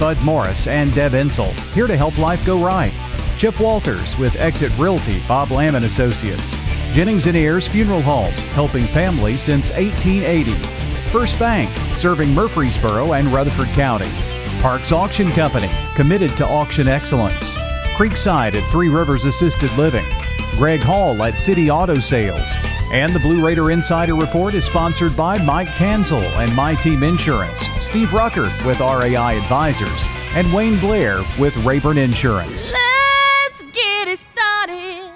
Bud Morris and Deb Insel, here to help life go right. Chip Walters with Exit Realty, Bob Lamb and Associates. Jennings and Ayers Funeral Home, helping families since 1880. First Bank, serving Murfreesboro and Rutherford County. Parks Auction Company, committed to auction excellence. Creekside at Three Rivers Assisted Living. Greg Hall at City Auto Sales. And the Blue Raider Insider Report is sponsored by Mike Tanzel and My Team Insurance, Steve Rucker with RAI Advisors, and Wayne Blair with Rayburn Insurance. Let's get it started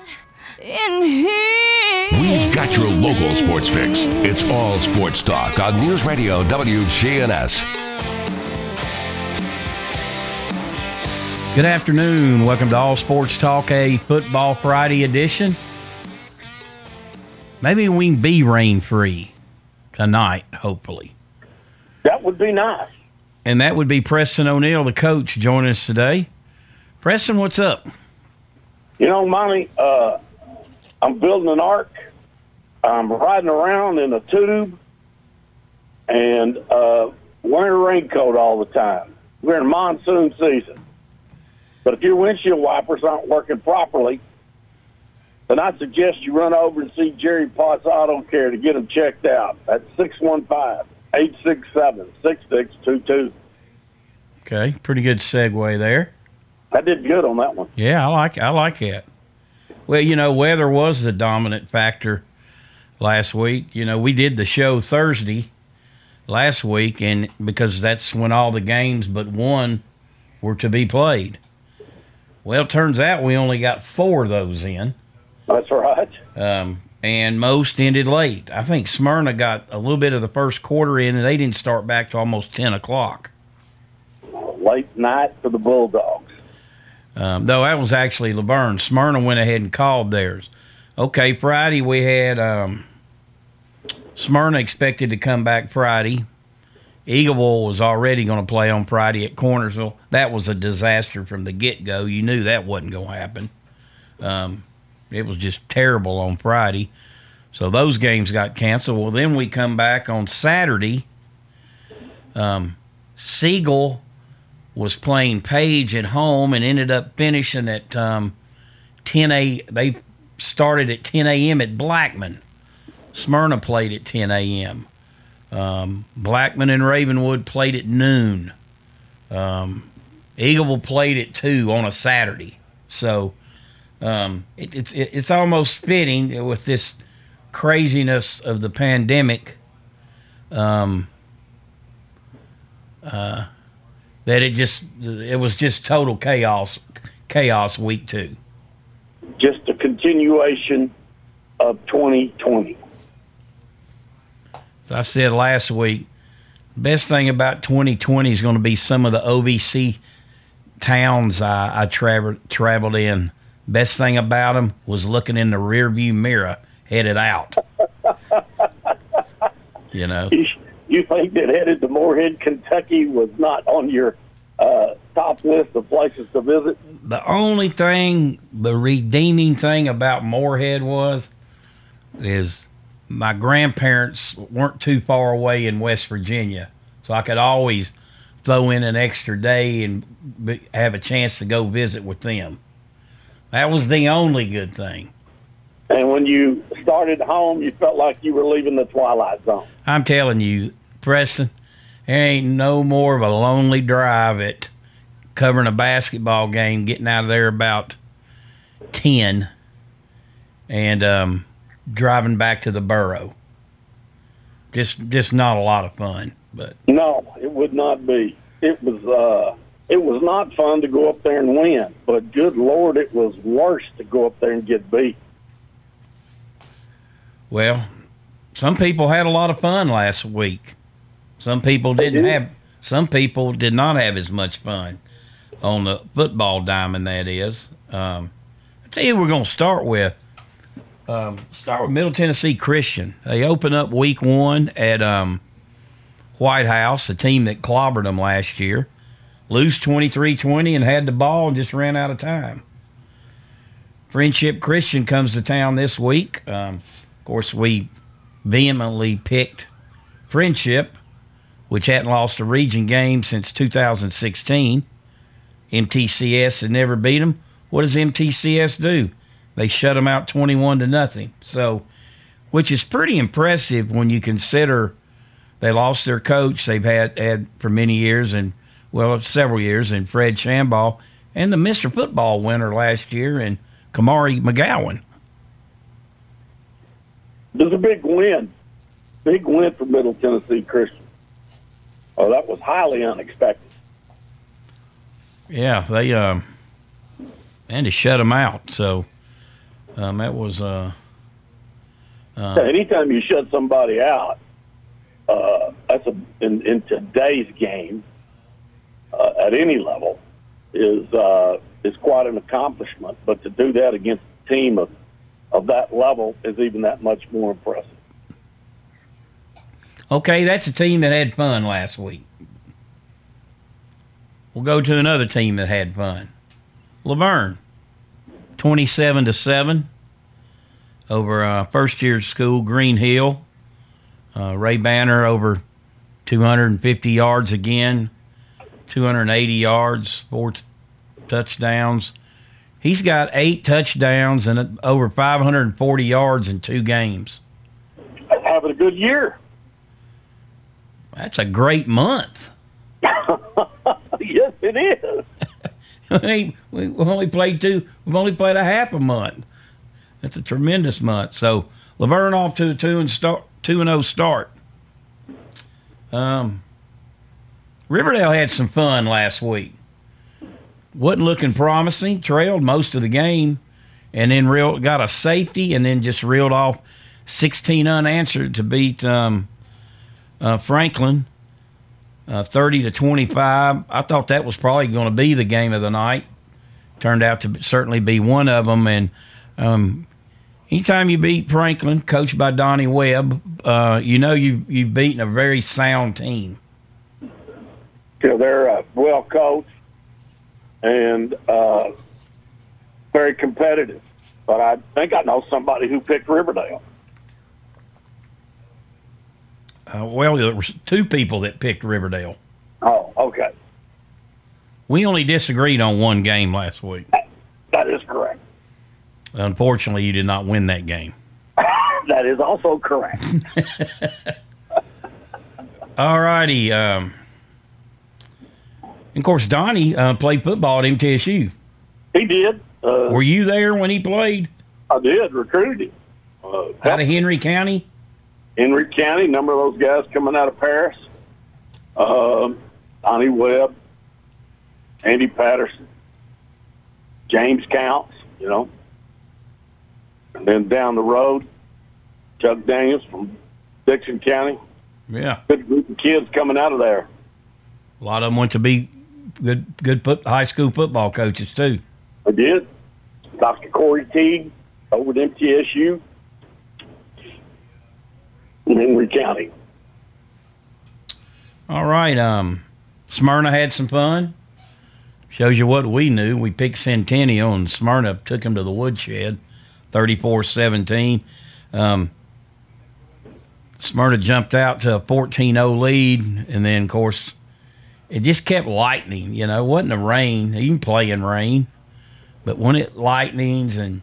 in here. We've got your local sports fix. It's all sports talk on News Radio WGNS. Good afternoon. Welcome to All Sports Talk, a Football Friday edition. Maybe we can be rain free tonight, hopefully. That would be nice. And that would be Preston O'Neill, the coach, joining us today. Preston, what's up? You know, Monty, uh, I'm building an ark. I'm riding around in a tube and uh, wearing a raincoat all the time. We're in monsoon season. But if your windshield wipers aren't working properly, then I suggest you run over and see Jerry Potts Auto Care to get them checked out at 615-867-6622. Okay, pretty good segue there. I did good on that one. Yeah, I like I like it. Well, you know, weather was the dominant factor last week. You know, we did the show Thursday last week, and because that's when all the games but one were to be played. Well, turns out we only got four of those in. That's right. Um, and most ended late. I think Smyrna got a little bit of the first quarter in, and they didn't start back to almost 10 o'clock. Late night for the Bulldogs. Um, though that was actually La Vergne. Smyrna went ahead and called theirs. Okay, Friday we had um, Smyrna expected to come back Friday. Eagleville was already going to play on Friday at Cornersville. That was a disaster from the get go. You knew that wasn't going to happen. Um, it was just terrible on Friday. So those games got canceled. Well, then we come back on Saturday. Um, Siegel was playing Page at home and ended up finishing at um, 10 a. They started at 10 a.m. at Blackman. Smyrna played at 10 a.m. Um, Blackman and Ravenwood played at noon. Um, Eagleville played at two on a Saturday. So um, it, it's it, it's almost fitting with this craziness of the pandemic. Um, uh, that it just it was just total chaos chaos week two. Just a continuation of 2020. I said last week, best thing about 2020 is going to be some of the OVC towns I, I traveled traveled in. Best thing about them was looking in the rearview mirror headed out. you know. You, you think that headed to Morehead, Kentucky was not on your uh, top list of places to visit? The only thing, the redeeming thing about Morehead was, is my grandparents weren't too far away in West Virginia, so I could always throw in an extra day and be, have a chance to go visit with them. That was the only good thing. And when you started home, you felt like you were leaving the twilight zone. I'm telling you, Preston, there ain't no more of a lonely drive at covering a basketball game, getting out of there about ten, and um, driving back to the borough. Just, just not a lot of fun. But No, it would not be. It was uh it was not fun to go up there and win, but good lord it was worse to go up there and get beat. well, some people had a lot of fun last week. Some people didn't did. have. Some people did not have as much fun on the football diamond. That is. Um, I tell you, we're going to start with. Um, start with Middle Tennessee Christian. They open up week one at um, White House, a team that clobbered them last year. Lose 23 20 and had the ball and just ran out of time. Friendship Christian comes to town this week. Um, of course, we vehemently picked Friendship. which hadn't lost a region game since 2016. MTCS had never beat them. What does MTCS do? They shut them out 21 to nothing. So, which is pretty impressive when you consider they lost their coach they've had had for many years and well several years and Fred Shambaugh and the Mr. Football winner last year and Kamari McGowan. It was a big win. Big win for Middle Tennessee Christian. Oh, that was highly unexpected. Yeah, they um and to shut them out. So um, that was. Uh, uh, Anytime you shut somebody out, uh, that's a, in, in today's game uh, at any level is uh, is quite an accomplishment. But to do that against a team of of that level is even that much more impressive. Okay, that's a team that had fun last week. We'll go to another team that had fun. La Vergne. 27 to 7 over uh, first year school, Green Hill. Uh, Ray Banner over 250 yards again, 280 yards, four t- touchdowns. He's got eight touchdowns and uh, over 540 yards in two games. Having a good year. That's a great month. yes, it is. we've only played two. We've only played a half a month. That's a tremendous month. So La Vergne off to a two and start two and zero oh start. Um, Riverdale had some fun last week. wasn't looking promising. Trailed most of the game, and then real got a safety, and then just reeled off 16 unanswered to beat um, uh, Franklin. Uh, 30 to 25. I thought that was probably going to be the game of the night. Turned out to certainly be one of them. And um, anytime you beat Franklin, coached by Donnie Webb, uh, you know you, you've beaten a very sound team. Yeah, they're uh, well coached and uh, very competitive. But I think I know somebody who picked Riverdale. Uh, well, there were two people that picked Riverdale. Oh, okay. We only disagreed on one game last week. That is correct. Unfortunately, you did not win that game. that is also correct. All righty. Um, of course, Donnie uh, played football at MTSU. He did. Uh, Were you there when he played? I did. Recruited him. Uh, out of Henry County? Henry County. Number of those guys coming out of Paris. Um, Donnie Webb, Andy Patterson, James Counts, you know. And then down the road, Chuck Daniels from Dickson County. Yeah. Good group of kids coming out of there. A lot of them went to be good good put, high school football coaches too. I did. Dr. Corey Teague over at MTSU in Henry County. All right. Um, Smyrna had some fun. Shows you what we knew. We picked Centennial, and Smyrna took him to the woodshed, 34-17. Um, Smyrna jumped out to a 14-0 lead, and then, of course, it just kept lightning. You know, it wasn't the rain. You can play in rain, but when it lightnings and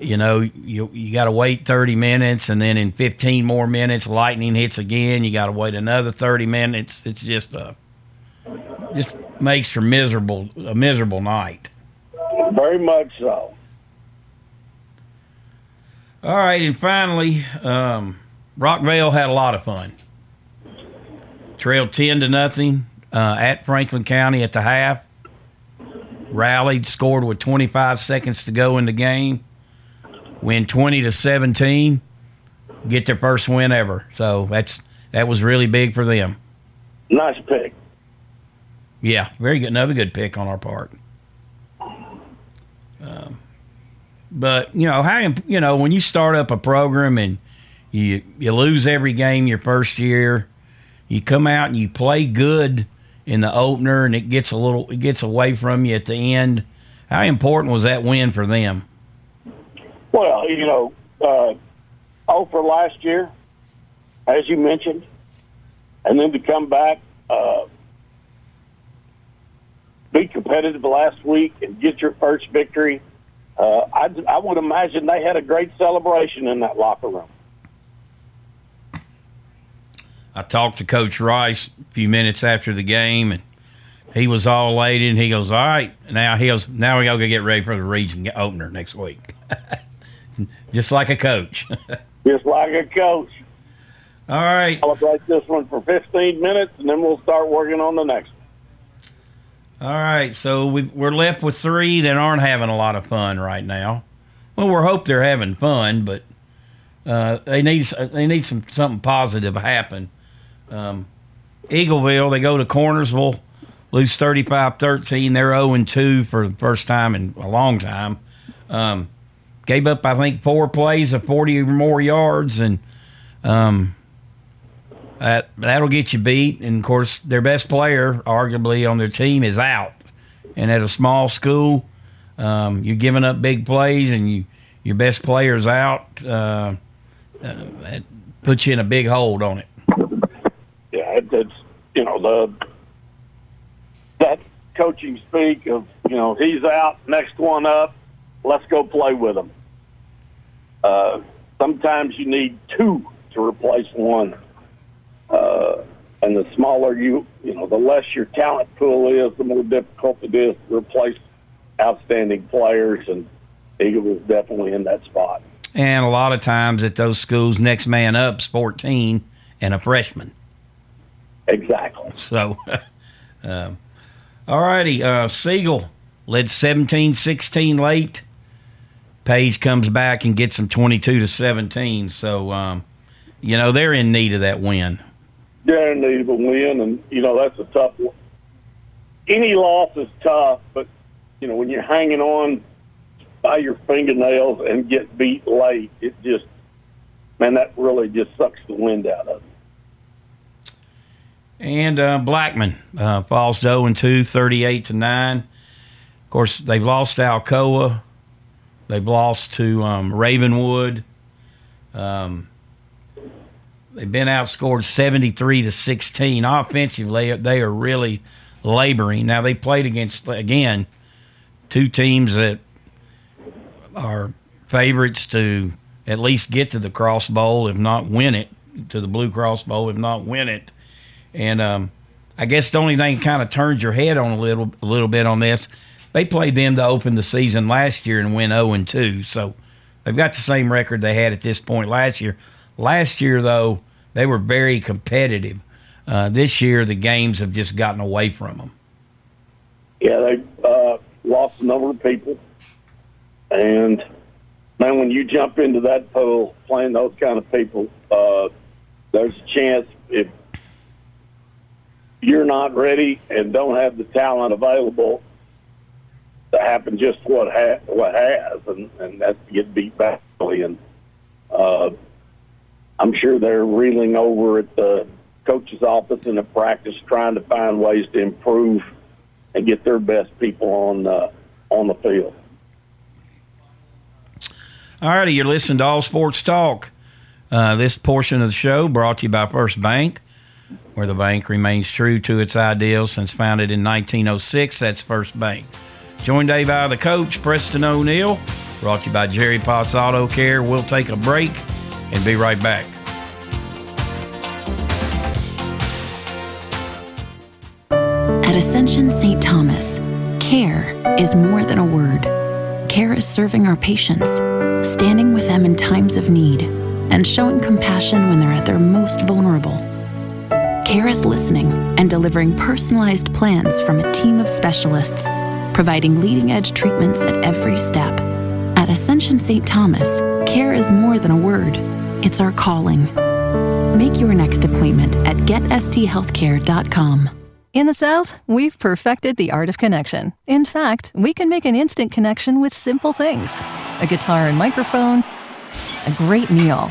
you know you you got to wait 30 minutes, and then in 15 more minutes, lightning hits again. You got to wait another 30 minutes. It's just a just makes for miserable a miserable night. Very much so. All right, and finally, um, Rockvale had a lot of fun. Trailed ten to nothing uh, at Franklin County at the half. Rallied, scored with 25 seconds to go in the game. Win 20 to 17. Get their first win ever. So that's that was really big for them. Nice pick. Yeah, very good. Another good pick on our part. Um, but you know how you know when you start up a program and you you lose every game your first year, you come out and you play good in the opener, and it gets a little it gets away from you at the end. How important was that win for them? Well, you know, uh, oh for last year, as you mentioned, and then to come back, uh, be competitive last week and get your first victory. Uh, I, I would imagine they had a great celebration in that locker room. I talked to Coach Rice a few minutes after the game, and he was all elated. And he goes, "All right, now he goes, now we got to go get ready for the region opener next week." Just like a coach. Just like a coach. all right. Celebrate this one for 15 minutes, and then we'll start working on the next one. All right, so we, we're left with three that aren't having a lot of fun right now. Well, we hope they're having fun, but uh, they need they need some something positive happen. Um, Eagleville, they go to Cornersville, lose 35-13. They're 0-2 for the first time in a long time. Um, gave up, I think, four plays of 40 or more yards, and um, that that'll get you beat. And of course, their best player, arguably on their team, is out. And at a small school, um, you're giving up big plays, and you your best player's out. Uh, uh, it puts you in a big hold on it. Yeah, it, it's you know the that coaching speak of you know he's out, next one up, let's go play with them. Uh, sometimes you need two to replace one, uh, and the smaller you you know the less your talent pool is, the more difficult it is to replace outstanding players, and Eagle was definitely in that spot. And a lot of times at those schools, next man up's 14 and a freshman. Exactly. So, um, all righty. Uh, Siegel led 17 16 late. Page comes back and gets them 22 to 17. So, um, you know, they're in need of that win. They're in need of a win, and you know that's a tough. one. Any loss is tough, but you know when you're hanging on by your fingernails and get beat late, it just man that really just sucks the wind out of you. And uh, Blackman uh, falls to 0 and 2, 38 to 9. Of course, they've lost Alcoa. They've lost to um, Ravenwood. Um, they've been outscored 73 to 16. Offensively, they are really laboring. Now, they played against, again, two teams that are favorites to at least get to the Cross Bowl, if not win it, to the Blue Cross Bowl, if not win it. And um, I guess the only thing kind of turns your head on a little a little bit on this, they played them to open the season last year and went 0 and 2. So they've got the same record they had at this point last year. Last year, though, they were very competitive. Uh, this year, the games have just gotten away from them. Yeah, they uh, lost a number of people, and man, when you jump into that pool playing those kind of people, uh, there's a chance if you're not ready and don't have the talent available to happen just what ha- what has, and, and that's get beat badly. And uh, I'm sure they're reeling over at the coach's office in the practice, trying to find ways to improve and get their best people on uh, on the field. All righty, you're listening to All Sports Talk. Uh, this portion of the show brought to you by First Bank, where the bank remains true to its ideals since founded in 1906. That's First Bank. Joined today by the coach, Preston O'Neill. Brought to you by Jerry Potts Auto Care. We'll take a break and be right back. At Ascension St. Thomas, care is more than a word. Care is serving our patients, standing with them in times of need, and showing compassion when they're at their most vulnerable. Care is listening and delivering personalized plans from a team of specialists, providing leading edge treatments at every step. At Ascension St. Thomas, care is more than a word, it's our calling. Make your next appointment at getsthealthcare.com. In the South, we've perfected the art of connection. In fact, we can make an instant connection with simple things a guitar and microphone, a great meal,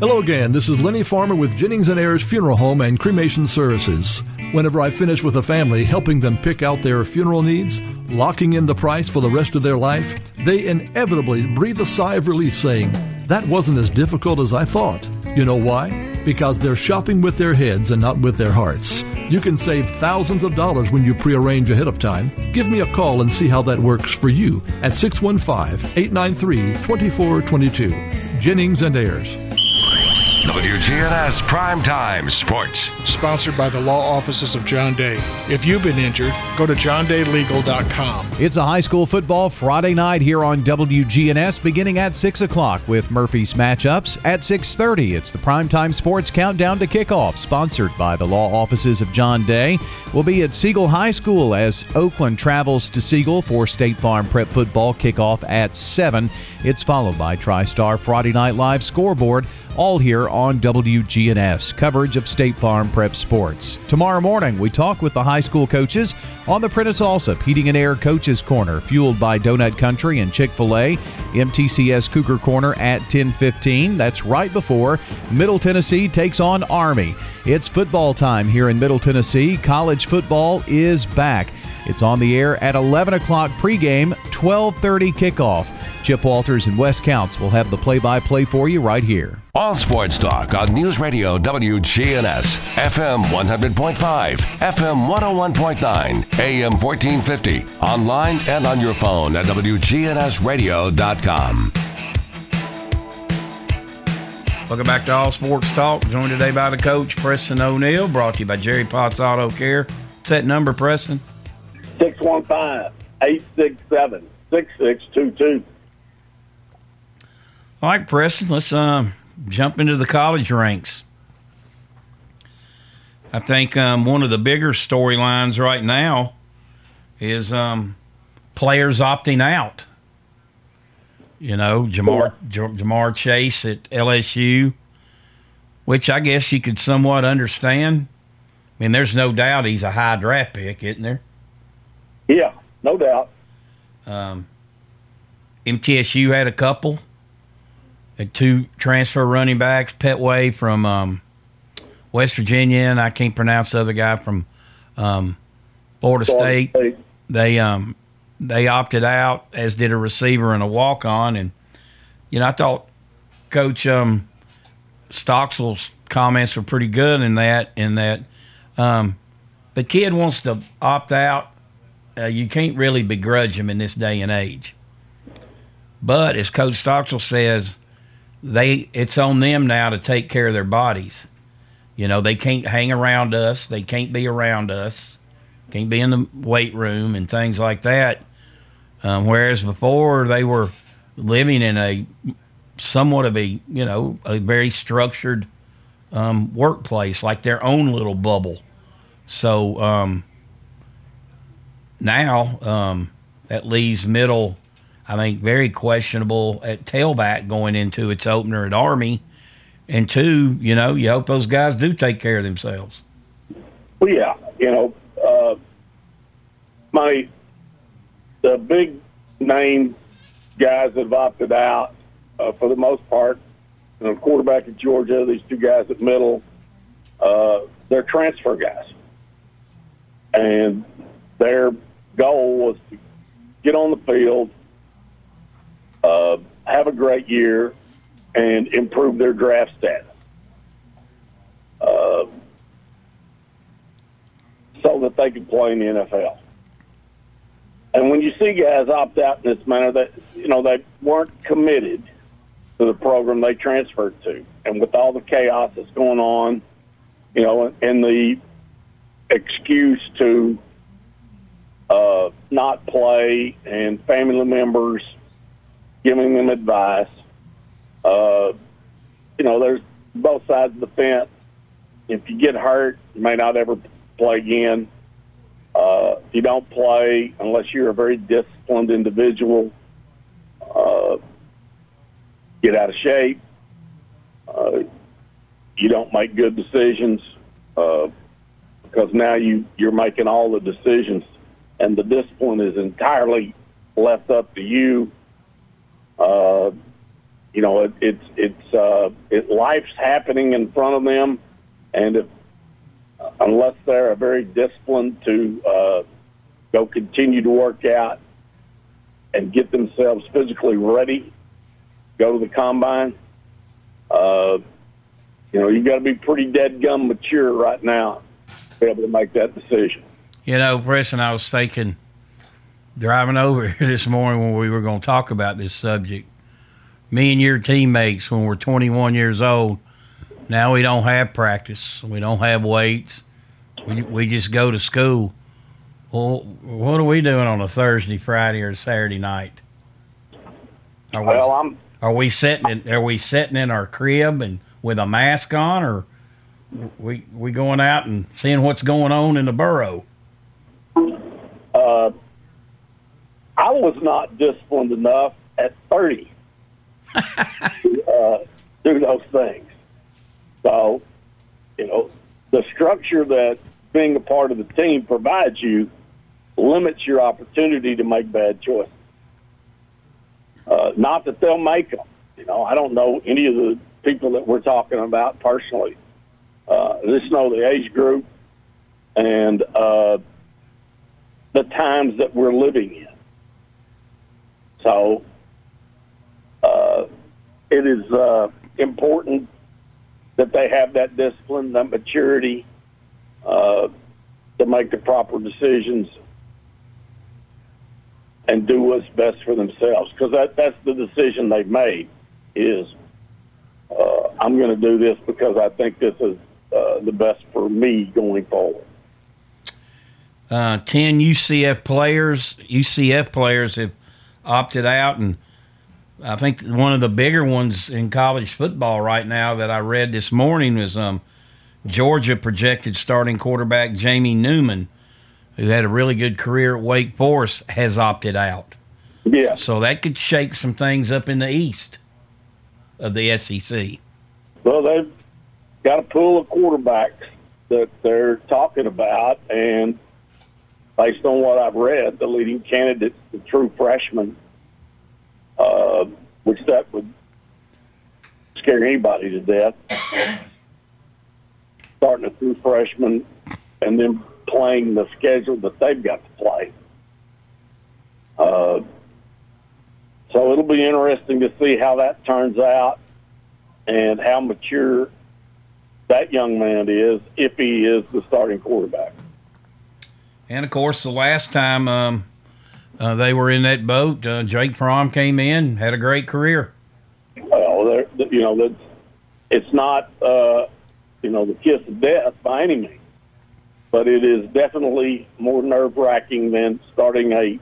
Hello again. This is Lenny Farmer with Jennings and Ayers Funeral Home and Cremation Services. Whenever I finish with a family, helping them pick out their funeral needs, locking in the price for the rest of their life, they inevitably breathe a sigh of relief saying, That wasn't as difficult as I thought. You know why? Because they're shopping with their heads and not with their hearts. You can save thousands of dollars when you prearrange ahead of time. Give me a call and see how that works for you at 615 893 2422. Jennings and Ayers. WGNS Primetime Sports. Sponsored by the law offices of John Day. If you've been injured, go to johndaylegal.com. It's a high school football Friday night here on WGNS beginning at 6 o'clock with Murphy's matchups. At 6.30, it's the Primetime Sports Countdown to Kickoff, sponsored by the law offices of John Day. We'll be at Siegel High School as Oakland travels to Siegel for State Farm Prep Football kickoff at 7. It's followed by TriStar Friday Night Live scoreboard all here on WGNS, coverage of State Farm Prep Sports. Tomorrow morning, we talk with the high school coaches on the Prentice Allsup Heating and Air Coaches Corner, fueled by Donut Country and Chick-fil-A. MTCS Cougar Corner at 10:15. That's right before Middle Tennessee takes on Army. It's football time here in Middle Tennessee. College football is back. It's on the air at 11 o'clock pregame, 12:30 kickoff. Chip Walters and Wes Counts will have the play-by-play for you right here. All sports talk on News Radio WGNS, FM 100.5, FM 101.9, AM 1450, online and on your phone at WGNSradio.com. Welcome back to All Sports Talk. Joined today by the coach, Preston O'Neill, brought to you by Jerry Potts Auto Care. What's that number, Preston? 615 867 6622. All right, Preston, let's um, jump into the college ranks. I think um, one of the bigger storylines right now is um, players opting out. You know, Ja'Marr Ja'Marr Chase at LSU, which I guess you could somewhat understand. I mean, there's no doubt he's a high draft pick, isn't there? Yeah, no doubt. Um, MTSU had a couple. Had two transfer running backs, Pettaway from um, West Virginia, and I can't pronounce the other guy from um, Florida, State. State. They um, they opted out, as did a receiver and a walk on, and you know I thought Coach um, Stockstill's comments were pretty good in that. In that, um, the kid wants to opt out. Uh, you can't really begrudge them in this day and age. But as Coach Stockstill says, they it's on them now to take care of their bodies. You know, they can't hang around us. They can't be around us. Can't be in the weight room and things like that. Um, whereas before they were living in a somewhat of a you know a very structured um, workplace, like their own little bubble. So um, now um, that leaves middle, I think, very questionable at tailback going into its opener at Army. And two, you know, you hope those guys do take care of themselves. Well, yeah, you know, uh, my the big name guys that have opted out uh, for the most part. You know, quarterback at Georgia, these two guys at middle, uh, they're transfer guys, and their goal was to get on the field, uh, have a great year, and improve their draft status. Uh, so that they could play in the NFL. And when you see guys opt out in this manner, that you know they weren't committed to the program they transferred to, and with all the chaos that's going on, you know, and the excuse to uh, not play and family members giving them advice. Uh, you know, there's both sides of the fence. If you get hurt, you may not ever play again. Uh, you don't play unless you're a very disciplined individual, uh, get out of shape. Uh, you don't make good decisions uh, because now you you're making all the decisions, and the discipline is entirely left up to you. Uh, you know, it, it's it's uh, it life's happening in front of them, and if unless they're very disciplined to uh, go continue to work out and get themselves physically ready, go to the combine. Uh, you know, you got to be pretty dead gum mature right now to be able to make that decision. You know, Preston, I was thinking driving over here this morning when we were going to talk about this subject. Me and your teammates, when we're 21 years old, now we don't have practice. We don't have weights. We, we just go to school. Well, what are we doing on a Thursday, Friday, or Saturday night? Are we, Well, I'm are we sitting in, are we sitting in our crib and with a mask on, or we we going out and seeing what's going on in the borough? Uh, I was not disciplined enough at 30 to uh, do those things. So, you know, the structure that being a part of the team provides you limits your opportunity to make bad choices. Uh, not that they'll make them. You know, I don't know any of the people that we're talking about personally. Uh, I just know the age group and uh, the times that we're living in. So uh, it is uh, important that they have that discipline, that maturity uh, to make the proper decisions and do what's best for themselves. Because that, that's the decision they've made is uh, I'm going to do this because I think this is uh, the best for me going forward. Uh, 10 UCF players. UCF players have opted out, and I think one of the bigger ones in college football right now that I read this morning was um, Georgia projected starting quarterback Jamie Newman, who had a really good career at Wake Forest, has opted out. Yeah. So that could shake some things up in the East of the SEC. Well, they've got a pool of quarterbacks that they're talking about, and based on what I've read, the leading candidate, the true freshman, uh, which that would scare anybody to death. Starting a true freshman and then playing the schedule that they've got to play. Uh, so it'll be interesting to see how that turns out and how mature that young man is if he is the starting quarterback. And of course, the last time um, uh, they were in that boat, uh, Jake Fromm came in, had a great career. Well, you know, that's it's not uh, you know the kiss of death by any means, but it is definitely more nerve wracking than starting a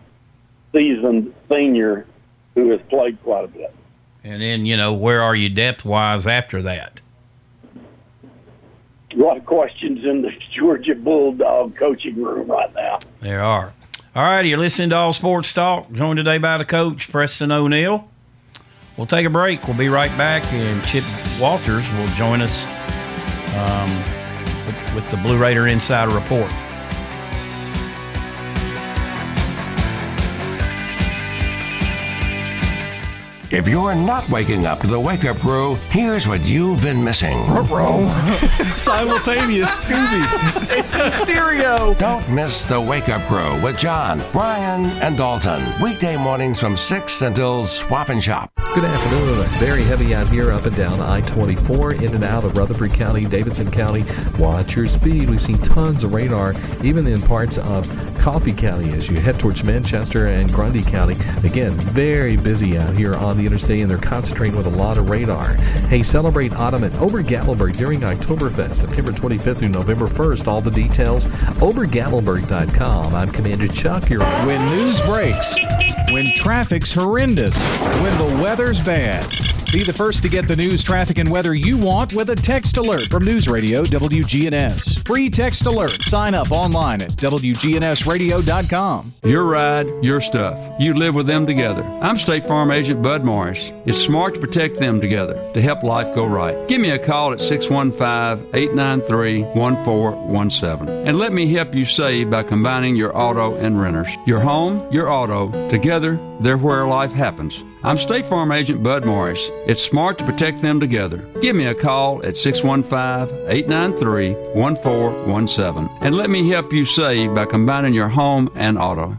seasoned senior who has played quite a bit. And then, you know, where are you depth wise after that? A lot of questions in the Georgia Bulldog coaching room right now. There are. All right, you're listening to All Sports Talk, joined today by the coach, Preston O'Neill. We'll take a break. We'll be right back, and Chip Walters will join us um, with, with the Blue Raider Insider Report. If you're not waking up to the wake up crew, here's what you've been missing. Simultaneous Scooby. It's in stereo. Don't miss the wake up crew with John, Brian, and Dalton. Weekday mornings from 6 until swap and shop. Good afternoon. Very heavy out here up and down I 24, in and out of Rutherford County, Davidson County. Watch your speed. We've seen tons of radar, even in parts of Coffee County as you head towards Manchester and Grundy County. Again, very busy out here on the interstate and they're concentrating with a lot of radar. Hey, celebrate autumn at Ober-Gatlinburg during Oktoberfest, September 25th through November 1st. All the details, obergatlinburg.com. I'm Commander Chuck. You're When news breaks, when traffic's horrendous, when the weather's bad. Be the first to get the news, traffic, and weather you want with a text alert from News Radio WGNS. Free text alert. Sign up online at WGNSradio.com. Your ride, your stuff. You live with them together. I'm State Farm Agent Bud Morris. It's smart to protect them together to help life go right. Give me a call at 615 893 1417 and let me help you save by combining your auto and renters. Your home, your auto, together, they're where life happens. I'm State Farm Agent Bud Morris. It's smart to protect them together. Give me a call at 615 893 1417 and let me help you save by combining your home and auto.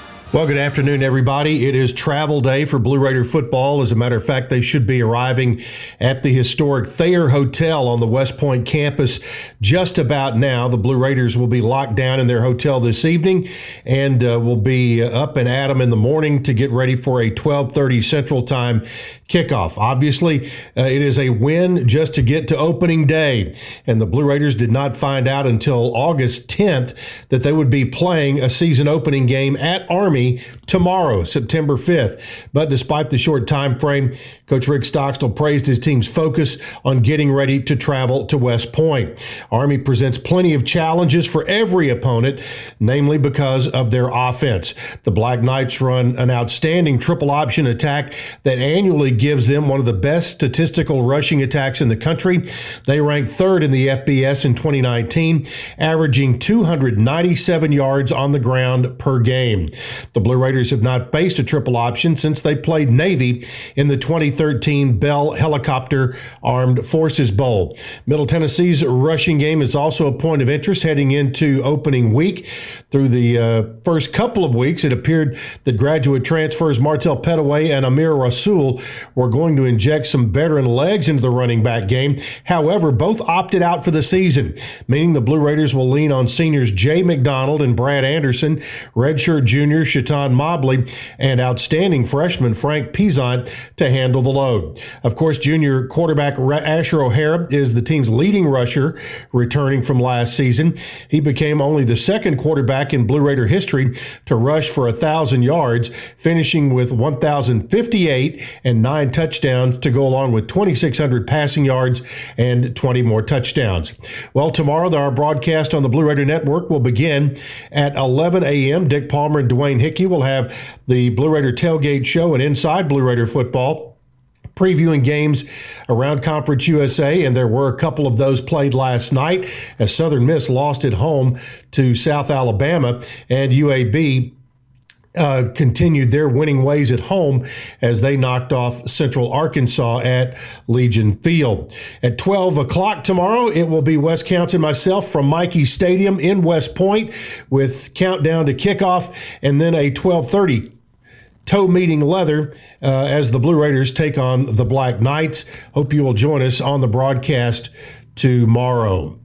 Well, good afternoon, everybody. It is travel day for Blue Raider football. As a matter of fact, they should be arriving at the historic Thayer Hotel on the West Point campus just about now. The Blue Raiders will be locked down in their hotel this evening and uh, will be up and at 'em in the morning to get ready for a 12:30 Central Time kickoff. Obviously, uh, it is a win just to get to opening day, and the Blue Raiders did not find out until August 10th that they would be playing a season opening game at Army tomorrow, September 5th. But despite the short time frame, Coach Rick Stockstill praised his team's focus on getting ready to travel to West Point. Army presents plenty of challenges for every opponent, namely because of their offense. The Black Knights run an outstanding triple option attack that annually gives them one of the best statistical rushing attacks in the country. They rank third in the FBS in 2019, averaging 297 yards on the ground per game. The Blue Raiders have not faced a triple option since they played Navy in the 2013 Bell Helicopter Armed Forces Bowl. Middle Tennessee's rushing game is also a point of interest heading into opening week. Through the uh, first couple of weeks, it appeared that graduate transfers Martell Pettaway and Amir Rasul were going to inject some veteran legs into the running back game. However, both opted out for the season, meaning the Blue Raiders will lean on seniors Jay McDonald and Brad Anderson, redshirt junior Chaton Mobley, and outstanding freshman Frank Peasant to handle the load. Of course, junior quarterback Asher O'Hara is the team's leading rusher, returning from last season. He became only the second quarterback in Blue Raider history to rush for a thousand yards, finishing with 1,058 and nine touchdowns to go along with 2,600 passing yards and 20 more touchdowns. Well, tomorrow our broadcast on the Blue Raider Network will begin at 11 a.m. Dick Palmer and Dwayne Hickey will have the Blue Raider Tailgate Show and Inside Blue Raider Football previewing games around Conference USA, and there were a couple of those played last night as Southern Miss lost at home to South Alabama, and UAB uh, continued their winning ways at home as they knocked off Central Arkansas at Legion Field. At 12 o'clock tomorrow, it will be Wes Counts and myself from Michie Stadium in West Point with countdown to kickoff and then a 1230 toe meeting leather uh, as the Blue Raiders take on the Black Knights. Hope you will join us on the broadcast tomorrow.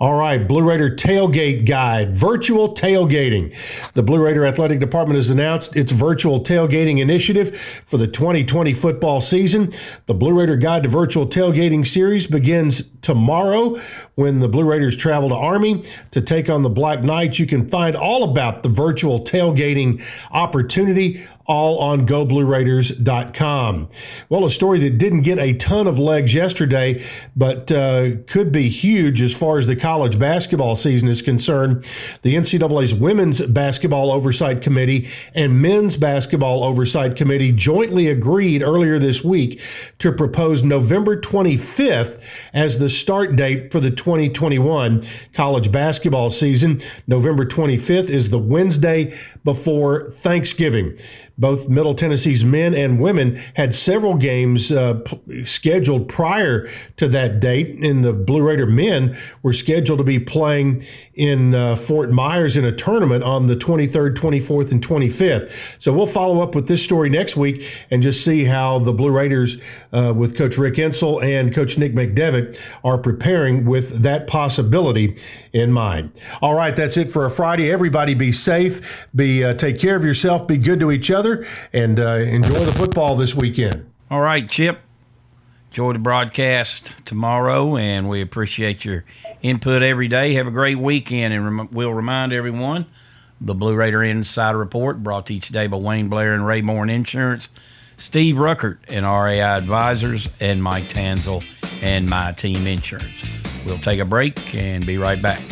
All right, Blue Raider tailgate guide, virtual tailgating. The Blue Raider Athletic Department has announced its virtual tailgating initiative for the 2020 football season. The Blue Raider Guide to Virtual Tailgating series begins tomorrow when the Blue Raiders travel to Army to take on the Black Knights. You can find all about the virtual tailgating opportunity all on goblueraiders.com. Well, a story that didn't get a ton of legs yesterday, but uh, could be huge as far as the college basketball season is concerned. The NCAA's Women's Basketball Oversight Committee and Men's Basketball Oversight Committee jointly agreed earlier this week to propose November 25th as the start date for the 2021 college basketball season. November 25th is the Wednesday before Thanksgiving. Both Middle Tennessee's men and women had several games uh, p- scheduled prior to that date, and the Blue Raider men were scheduled to be playing in uh, Fort Myers in a tournament on the 23rd, 24th, and 25th. So we'll follow up with this story next week and just see how the Blue Raiders, uh, with Coach Rick Insell and Coach Nick McDevitt, are preparing with that possibility in mind. All right, that's it for a Friday. Everybody be safe, be uh, take care of yourself, be good to each other, and uh, enjoy the football this weekend. All right, Chip. Enjoy the broadcast tomorrow, and we appreciate your input every day. Have a great weekend, and rem- we'll remind everyone the Blue Raider Insider Report brought to you today by Wayne Blair and Rayborn Insurance, Steve Ruckert and RAI Advisors, and Mike Tanzel and My Team Insurance. We'll take a break and be right back.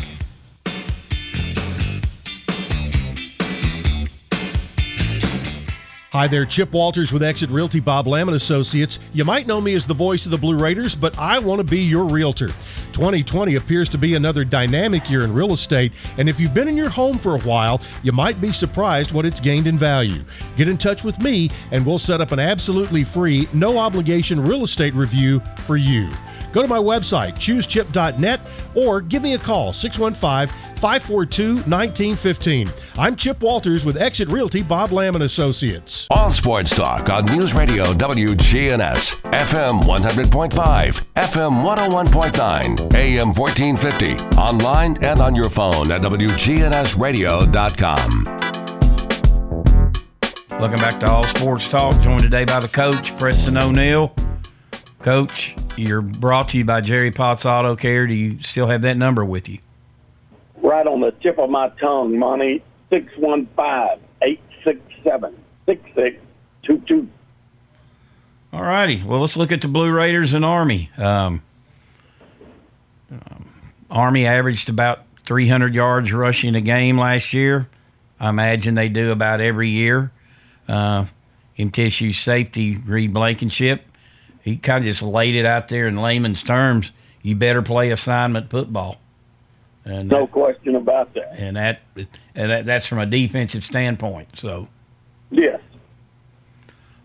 Hi there, Chip Walters with Exit Realty Bob Lamb and Associates. You might know me as the voice of the Blue Raiders, but I want to be your realtor. 2020 appears to be another dynamic year in real estate, and if you've been in your home for a while, you might be surprised what it's gained in value. Get in touch with me, and we'll set up an absolutely free, no obligation real estate review for you. Go to my website, choosechip.net, or give me a call, 615 542 1915. I'm Chip Walters with Exit Realty Bob Lamb and Associates. All sports talk on News Radio WGNS, FM 100.5, FM 101.9, AM 1450, online and on your phone at WGNSradio.com. Welcome back to All Sports Talk. Joined today by the coach, Preston O'Neill. Coach, you're brought to you by Jerry Potts Auto Care. Do you still have that number with you? Right on the tip of my tongue, Monty. 615-867-6622. All righty. Well, let's look at the Blue Raiders and Army. Um, um, Army averaged about 300 yards rushing a game last year. I imagine they do about every year. Uh, MTSU safety, Reed Blankenship, he kind of just laid it out there in layman's terms. You better play assignment football. And No question about that. and that and that, that's from a defensive standpoint. So Yes.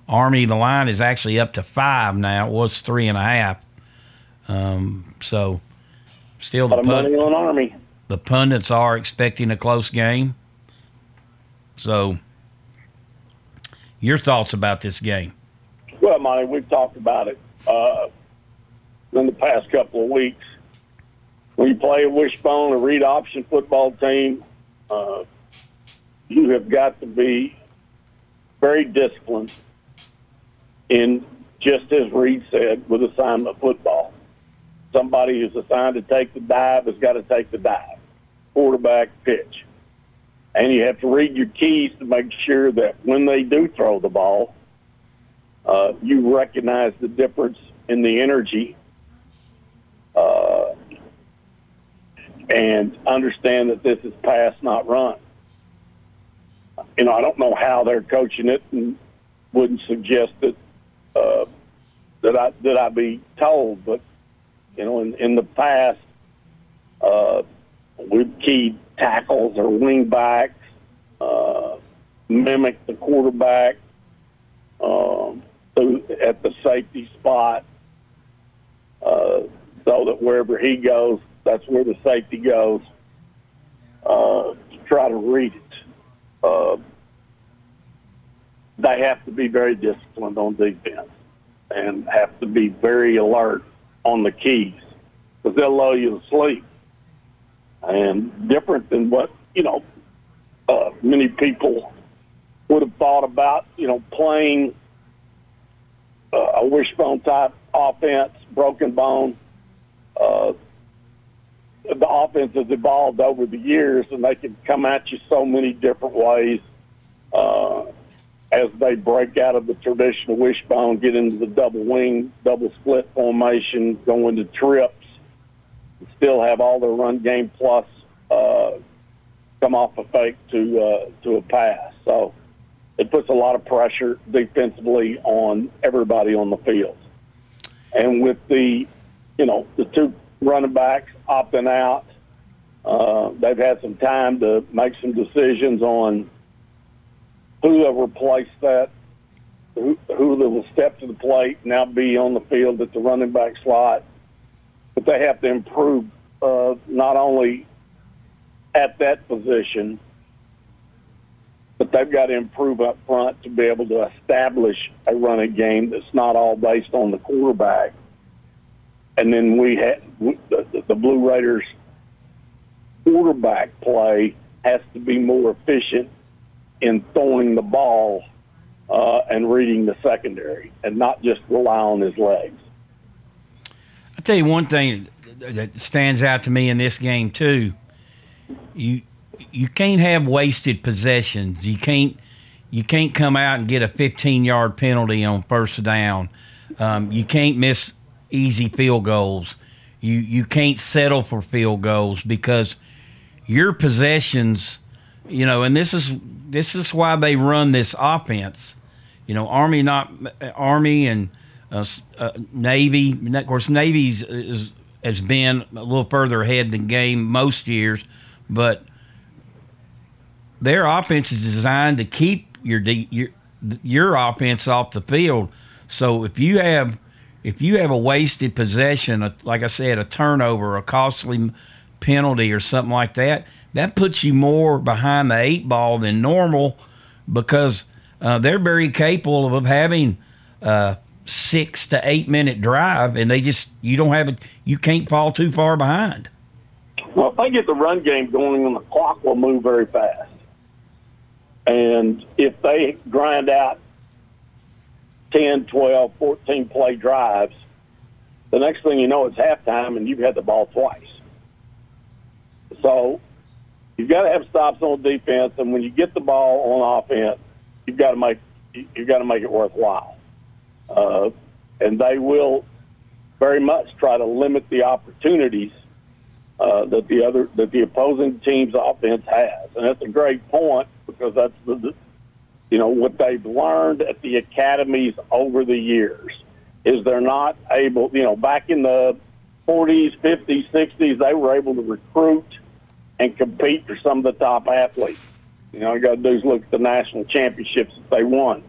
Army, the line is actually up to five now. It was three and a half. Um, so still the money on Army. the pundits are expecting a close game. So your thoughts about this game? Well, Monty, we've talked about it uh, in the past couple of weeks. You play a wishbone, a read option football team, uh, you have got to be very disciplined in, just as Reed said, with assignment football. Somebody who's assigned to take the dive has got to take the dive. Quarterback pitch. And you have to read your keys to make sure that when they do throw the ball, uh, you recognize the difference in the energy uh, and understand that this is pass, not run. You know, I don't know how they're coaching it, and wouldn't suggest that uh, that I that I be told. But you know, in, in the past, uh, we've keyed tackles or wing backs, uh, mimic the quarterback um, at the safety spot, uh, so that wherever he goes, that's where the safety goes. Uh, try to read it. Uh, they have to be very disciplined on defense and have to be very alert on the keys because they'll lull you to sleep. And different than what, you know, uh, many people would have thought about, you know, playing uh, a wishbone type offense, broken bone. Uh, the offense has evolved over the years, and they can come at you so many different ways uh, as they break out of the traditional wishbone, get into the double wing, double split formation, go into trips, still have all their run game plus uh, come off a fake to uh, to a pass. So it puts a lot of pressure defensively on everybody on the field. And with the, you know, the two running backs opting out, uh, they've had some time to make some decisions on who will replace that, who, who will step to the plate, now be on the field at the running back slot. But they have to improve uh, not only at that position, but they've got to improve up front to be able to establish a running game that's not all based on the quarterback. And then we had the, the Blue Raiders quarterback play has to be more efficient in throwing the ball uh, and reading the secondary, and not just rely on his legs. I'll tell you one thing that stands out to me in this game too. You you can't have wasted possessions. You can't you can't come out and get a 15 yard penalty on first down. Um, you can't miss easy field goals. You you can't settle for field goals because your possessions, you know, and this is this is why they run this offense. You know, Army not Army and uh, uh, Navy. Of course, Navy's is, has been a little further ahead than game most years, but their offense is designed to keep your your your offense off the field. So if you have if you have a wasted possession, a, like I said, a turnover, a costly penalty, or something like that, that puts you more behind the eight ball than normal because uh, they're very capable of having a six to eight minute drive, and they just you don't have it. You can't fall too far behind. Well, if they get the run game going, then the clock will move very fast. And if they grind out 10, 12, 14 play drives, the next thing you know, it's halftime and you've had the ball twice. So you've got to have stops on defense, and when you get the ball on offense, you've got to make you've got to make it worthwhile. Uh, and they will very much try to limit the opportunities uh, that the other that the opposing team's offense has, and that's a great point because that's the, you know what they've learned at the academies over the years is they're not able you know back in the 40s 50s 60s they were able to recruit and compete for some of the top athletes. You know you got to do is look at the national championships that they won.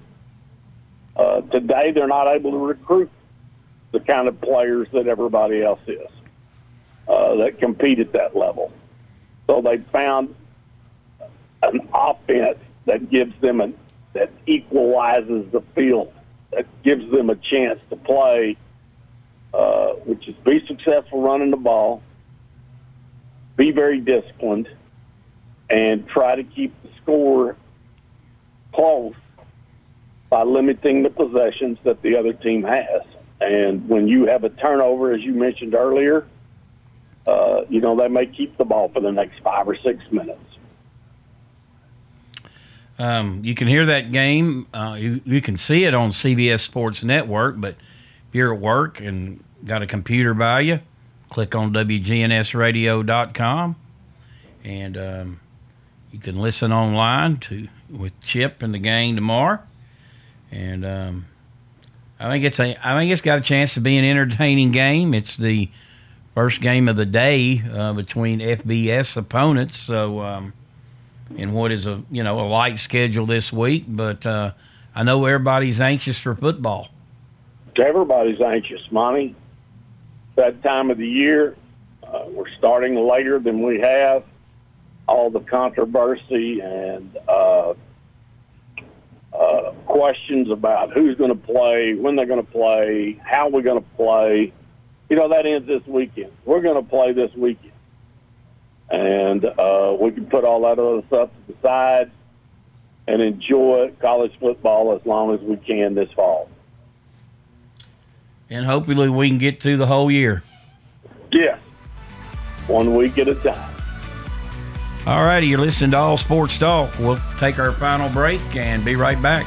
Uh, today they're not able to recruit the kind of players that everybody else is uh, that compete at that level. So they found an offense that gives them an that equalizes the field, that gives them a chance to play, uh, which is be successful running the ball, be very disciplined, and try to keep the score close by limiting the possessions that the other team has. And when you have a turnover, as you mentioned earlier, uh, you know, they may keep the ball for the next five or six minutes. Um, you can hear that game. Uh, you, you can see it on CBS Sports Network, but if you're at work and got a computer by you, click on WGNSradio.com and um, you can listen online to with Chip and the gang tomorrow. And um, I think it's a I think it's got a chance to be an entertaining game. It's the first game of the day uh, between FBS opponents, so um, in what is a you know a light schedule this week. But uh, I know everybody's anxious for football. Everybody's anxious, Monty. That time of the year, uh, we're starting later than we have. All the controversy and uh, uh, questions about who's going to play, when they're going to play, how we're going to play. You know, that ends this weekend. We're going to play this weekend. And uh, we can put all that other stuff to the side and enjoy college football as long as we can this fall. And hopefully we can get through the whole year. Yeah. One week at a time. All righty, you're listening to All Sports Talk. We'll take our final break and be right back.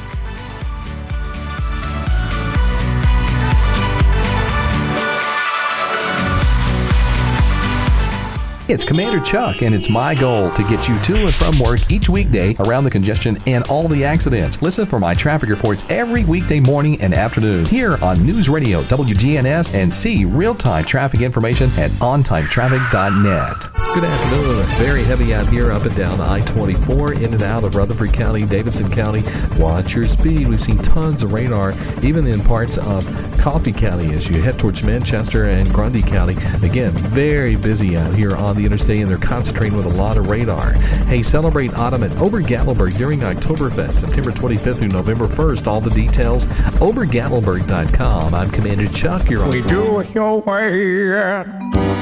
It's Commander Chuck, and it's my goal to get you to and from work each weekday around the congestion and all the accidents. Listen for my traffic reports every weekday morning and afternoon here on News Radio WGNS and see real time traffic information at ontimetraffic.net. Good afternoon. Very heavy out here up and down I 24 in and out of Rutherford County, Davidson County. Watch your speed. We've seen tons of radar, even in parts of Coffee County as you head towards Manchester and Grundy County. Again, very busy out here on the interstate and they're concentrating with a lot of radar. Hey, celebrate autumn at Ober-Gatlinburg during Oktoberfest, September 25th through November 1st. All the details, obergatlinburg.com. I'm Commander Chuck. You're on. We do it your way at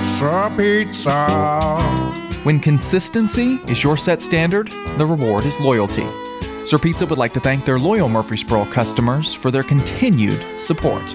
Sir Pizza. When consistency is your set standard, the reward is loyalty. Sir Pizza would like to thank their loyal Murfreesboro customers for their continued support.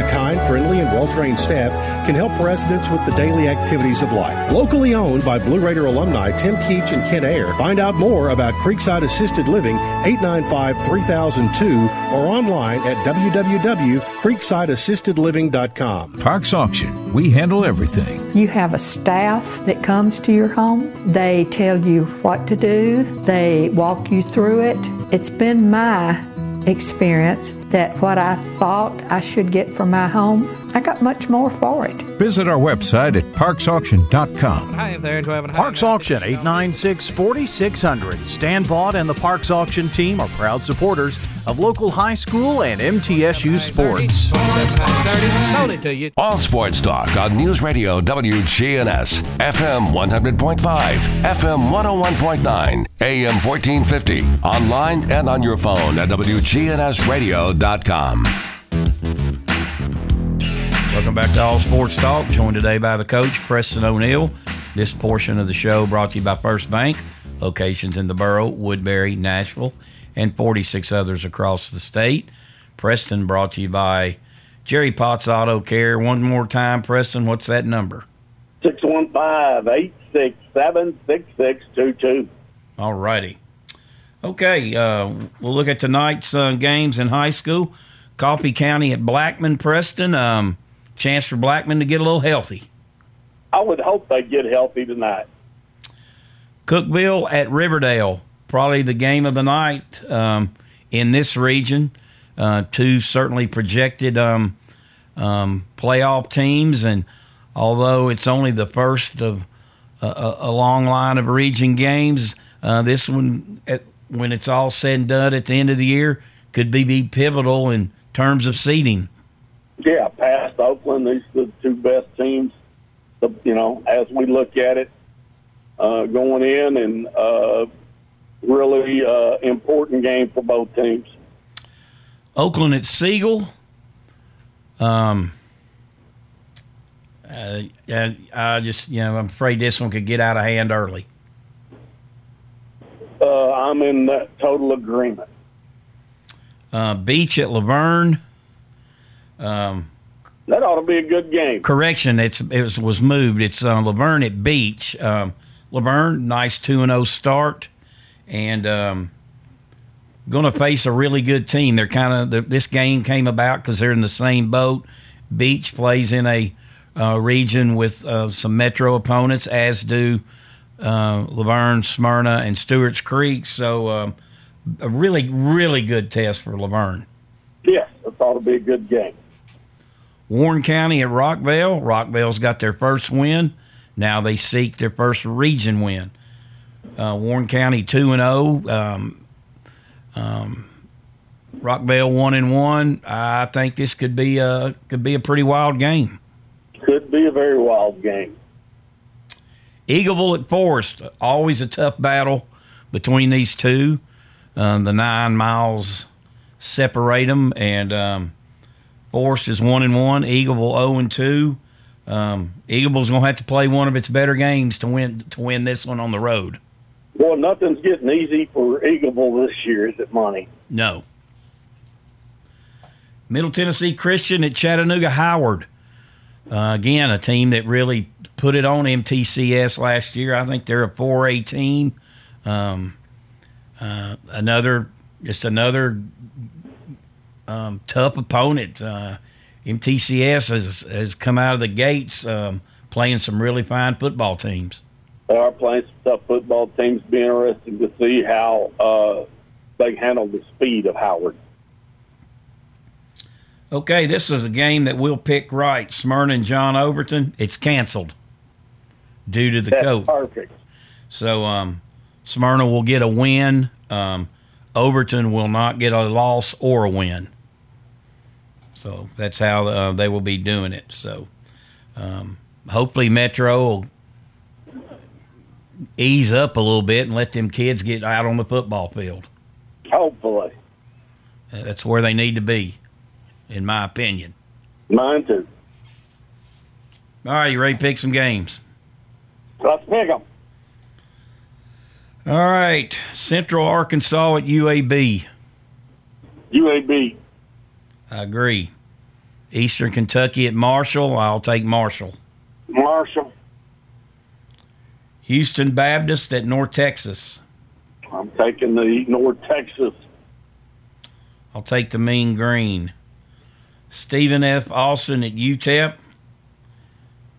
A kind, friendly, and well trained staff can help residents with the daily activities of life. Locally owned by Blue Raider alumni Tim Keach and Ken Ayer. Find out more about Creekside Assisted Living 895 3002 or online at www.creeksideassistedliving.com. Parks Auction. We handle everything. You have a staff that comes to your home. They tell you what to do, they walk you through it. It's been my experience that what I thought I should get for my home, I got much more for it. Visit our website at parksauction.com. Hi there, Parks Auction, 896 4600. Stan Vaught and the Parks Auction team are proud supporters of local high school and MTSU sports. All Sports Talk on News Radio WGNS, FM 100.5, FM 101.9, AM 1450, online and on your phone at WGNSradio.com. Welcome back to All Sports Talk. Joined today by the coach, Preston O'Neill. This portion of the show brought to you by First Bank, locations in the borough, Woodbury, Nashville, and 46 others across the state. Preston brought to you by Jerry Potts Auto Care. One more time, Preston, what's that number? 615-867-6622. All righty. Okay, uh, we'll look at tonight's uh, games in high school. Coffee County at Blackman, Preston. Um, chance for Blackman to get a little healthy. I would hope they get healthy tonight. Cookeville at Riverdale, probably the game of the night um, in this region. Uh, two certainly projected um, um, playoff teams, and although it's only the first of a, a long line of region games, uh, this one, at, when it's all said and done at the end of the year, could be, be pivotal in terms of seeding. Yeah, past Oakland, these are the two best teams. You know, as we look at it uh, going in, and uh, really uh, important game for both teams. Oakland at Siegel. Um, uh, I, just, you know, I'm afraid this one could get out of hand early. Uh, I'm in that total agreement. Uh, Beech at La Vergne. Um, that ought to be a good game. Correction, it's it was, was moved. It's uh, La Vergne at Beech. Um, La Vergne, nice two and zero start, and um, going to face a really good team. They're kind of this game came about because they're in the same boat. Beech plays in a uh, region with uh, some metro opponents, as do uh, La Vergne, Smyrna, and Stewart's Creek. So um, a really, really good test for La Vergne. Yes, I thought it'd be a good game. Warren County at Rockvale. Rockvale's got their first win. Now they seek their first region win. Uh, Warren County two and zero. Um, um, Rockvale one and one. I think this could be a could be a pretty wild game. Could be a very wild game. Eagleville at Forest. Always a tough battle between these two. Uh, the nine miles separate them, and um, Forest is one and one. Eagleville zero and two. Um, Eagleville's going to have to play one of its better games to win to win this one on the road. Well, nothing's getting easy for Eagleville this year, is it, Monty? No. Middle Tennessee Christian at Chattanooga Howard. Uh, again, a team that really put it on MTCS last year. I think they're a 4A team. Um, uh, another, just another um, tough opponent. Uh, MTCS has, has come out of the gates um, playing some really fine football teams. They are playing some tough football teams. Be interesting to see how uh, they handle the speed of Howard. Okay, this is a game that we'll pick right. Smyrna and John Overton. It's canceled due to the That's coach. Perfect. So um, Smyrna will get a win. Um, Overton will not get a loss or a win. So that's how uh, they will be doing it. So um, hopefully Metro will ease up a little bit and let them kids get out on the football field. Hopefully. Uh, That's where they need to be, in my opinion. Mine too. All right, you ready to pick some games? Let's pick them. All right, Central Arkansas at UAB. UAB. I agree. Eastern Kentucky at Marshall. I'll take Marshall. Marshall. Houston Baptist at North Texas. I'm taking the North Texas. I'll take the Mean Green. Stephen F. Austin at UTEP.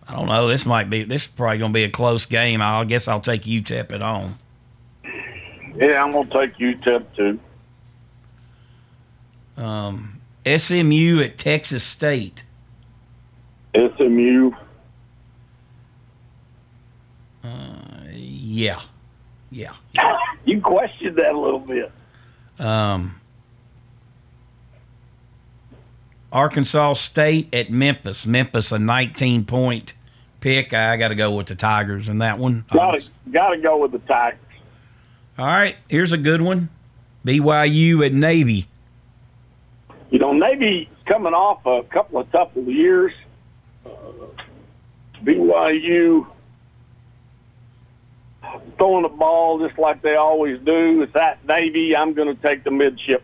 I don't know. This might be. This is probably going to be a close game. I guess I'll take UTEP at home. Yeah, I'm going to take UTEP too. Um, SMU at Texas State. SMU. Yeah, yeah. You questioned that a little bit. Um, Arkansas State at Memphis. Memphis a 19 point pick. I got to go with the Tigers in that one. Got to go with the Tigers. All right, here's a good one. BYU at Navy. You know, Navy's coming off a couple of tough years. Uh, BYU throwing the ball just like they always do. It's that Navy. I'm going to take the midship.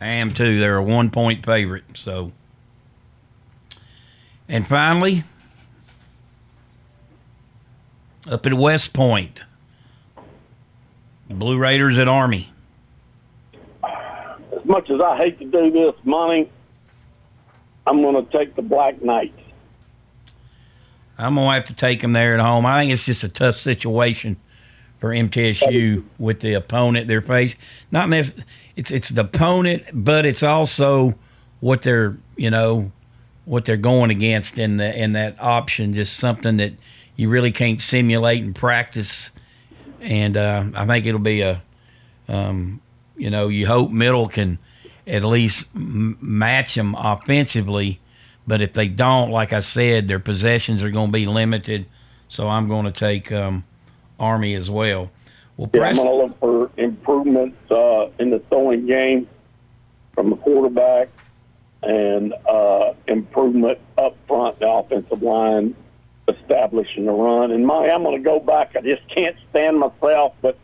I am too. They're a one point favorite. So, and finally, up at West Point, Blue Raiders at Army. As much as I hate to do this, Monty, I'm going to take the Black Knights. I'm gonna have to take them there at home. I think it's just a tough situation for MTSU with the opponent they're facing. Not it's it's the opponent, but it's also what they're you know what they're going against in the in that option. Just something that you really can't simulate and practice. And uh, I think it'll be a um, you know you hope middle can at least m- match them offensively. But if they don't, like I said, their possessions are going to be limited. So I'm going to take um, Army as well. Well, Yeah, I'm Preston, going to look for improvements uh, in the throwing game from the quarterback and uh, improvement up front, the offensive line establishing the run. And my, I'm going to go back. I just can't stand myself, but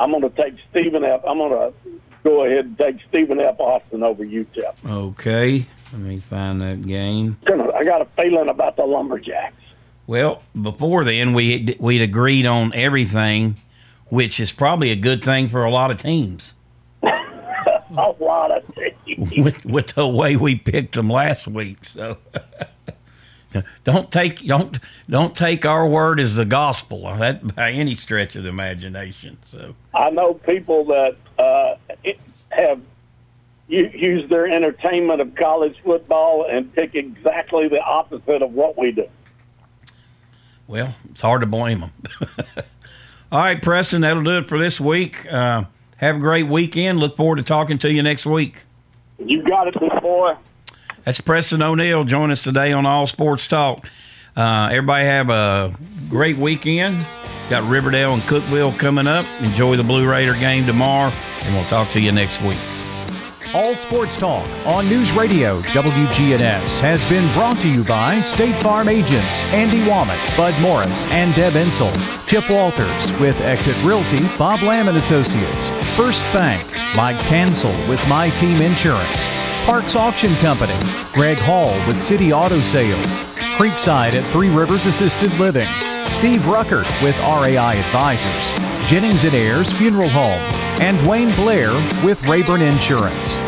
I'm going to take Stephen F. I'm going to go ahead and take Stephen F. Austin over UTEP. okay. Let me find that game. I got a feeling about the Lumberjacks. Well, before then, we we'd agreed on everything, which is probably a good thing for a lot of teams. a lot of things. with with the way we picked them last week. So, don't take don't don't take our word as the gospel that by any stretch of the imagination. So I know people that uh, have used their entertainment of college football and pick exactly the opposite of what we do. Well, it's hard to blame them. All right, Preston, that'll do it for this week. Uh, have a great weekend. Look forward to talking to you next week. You got it, big boy. That's Preston O'Neill. Join us today on All Sports Talk. Uh, everybody have a great weekend. Got Riverdale and Cookeville coming up. Enjoy the Blue Raider game tomorrow, and we'll talk to you next week. All Sports Talk on News Radio WGNS has been brought to you by State Farm agents Andy Womack, Bud Morris, and Deb Insell. Chip Walters with Exit Realty, Bob Lamb and Associates. First Bank, Mike Tansel with My Team Insurance. Parks Auction Company, Greg Hall with City Auto Sales. Creekside at Three Rivers Assisted Living. Steve Ruckert with RAI Advisors. Jennings and Ayers Funeral Home and Wayne Blair with Rayburn Insurance.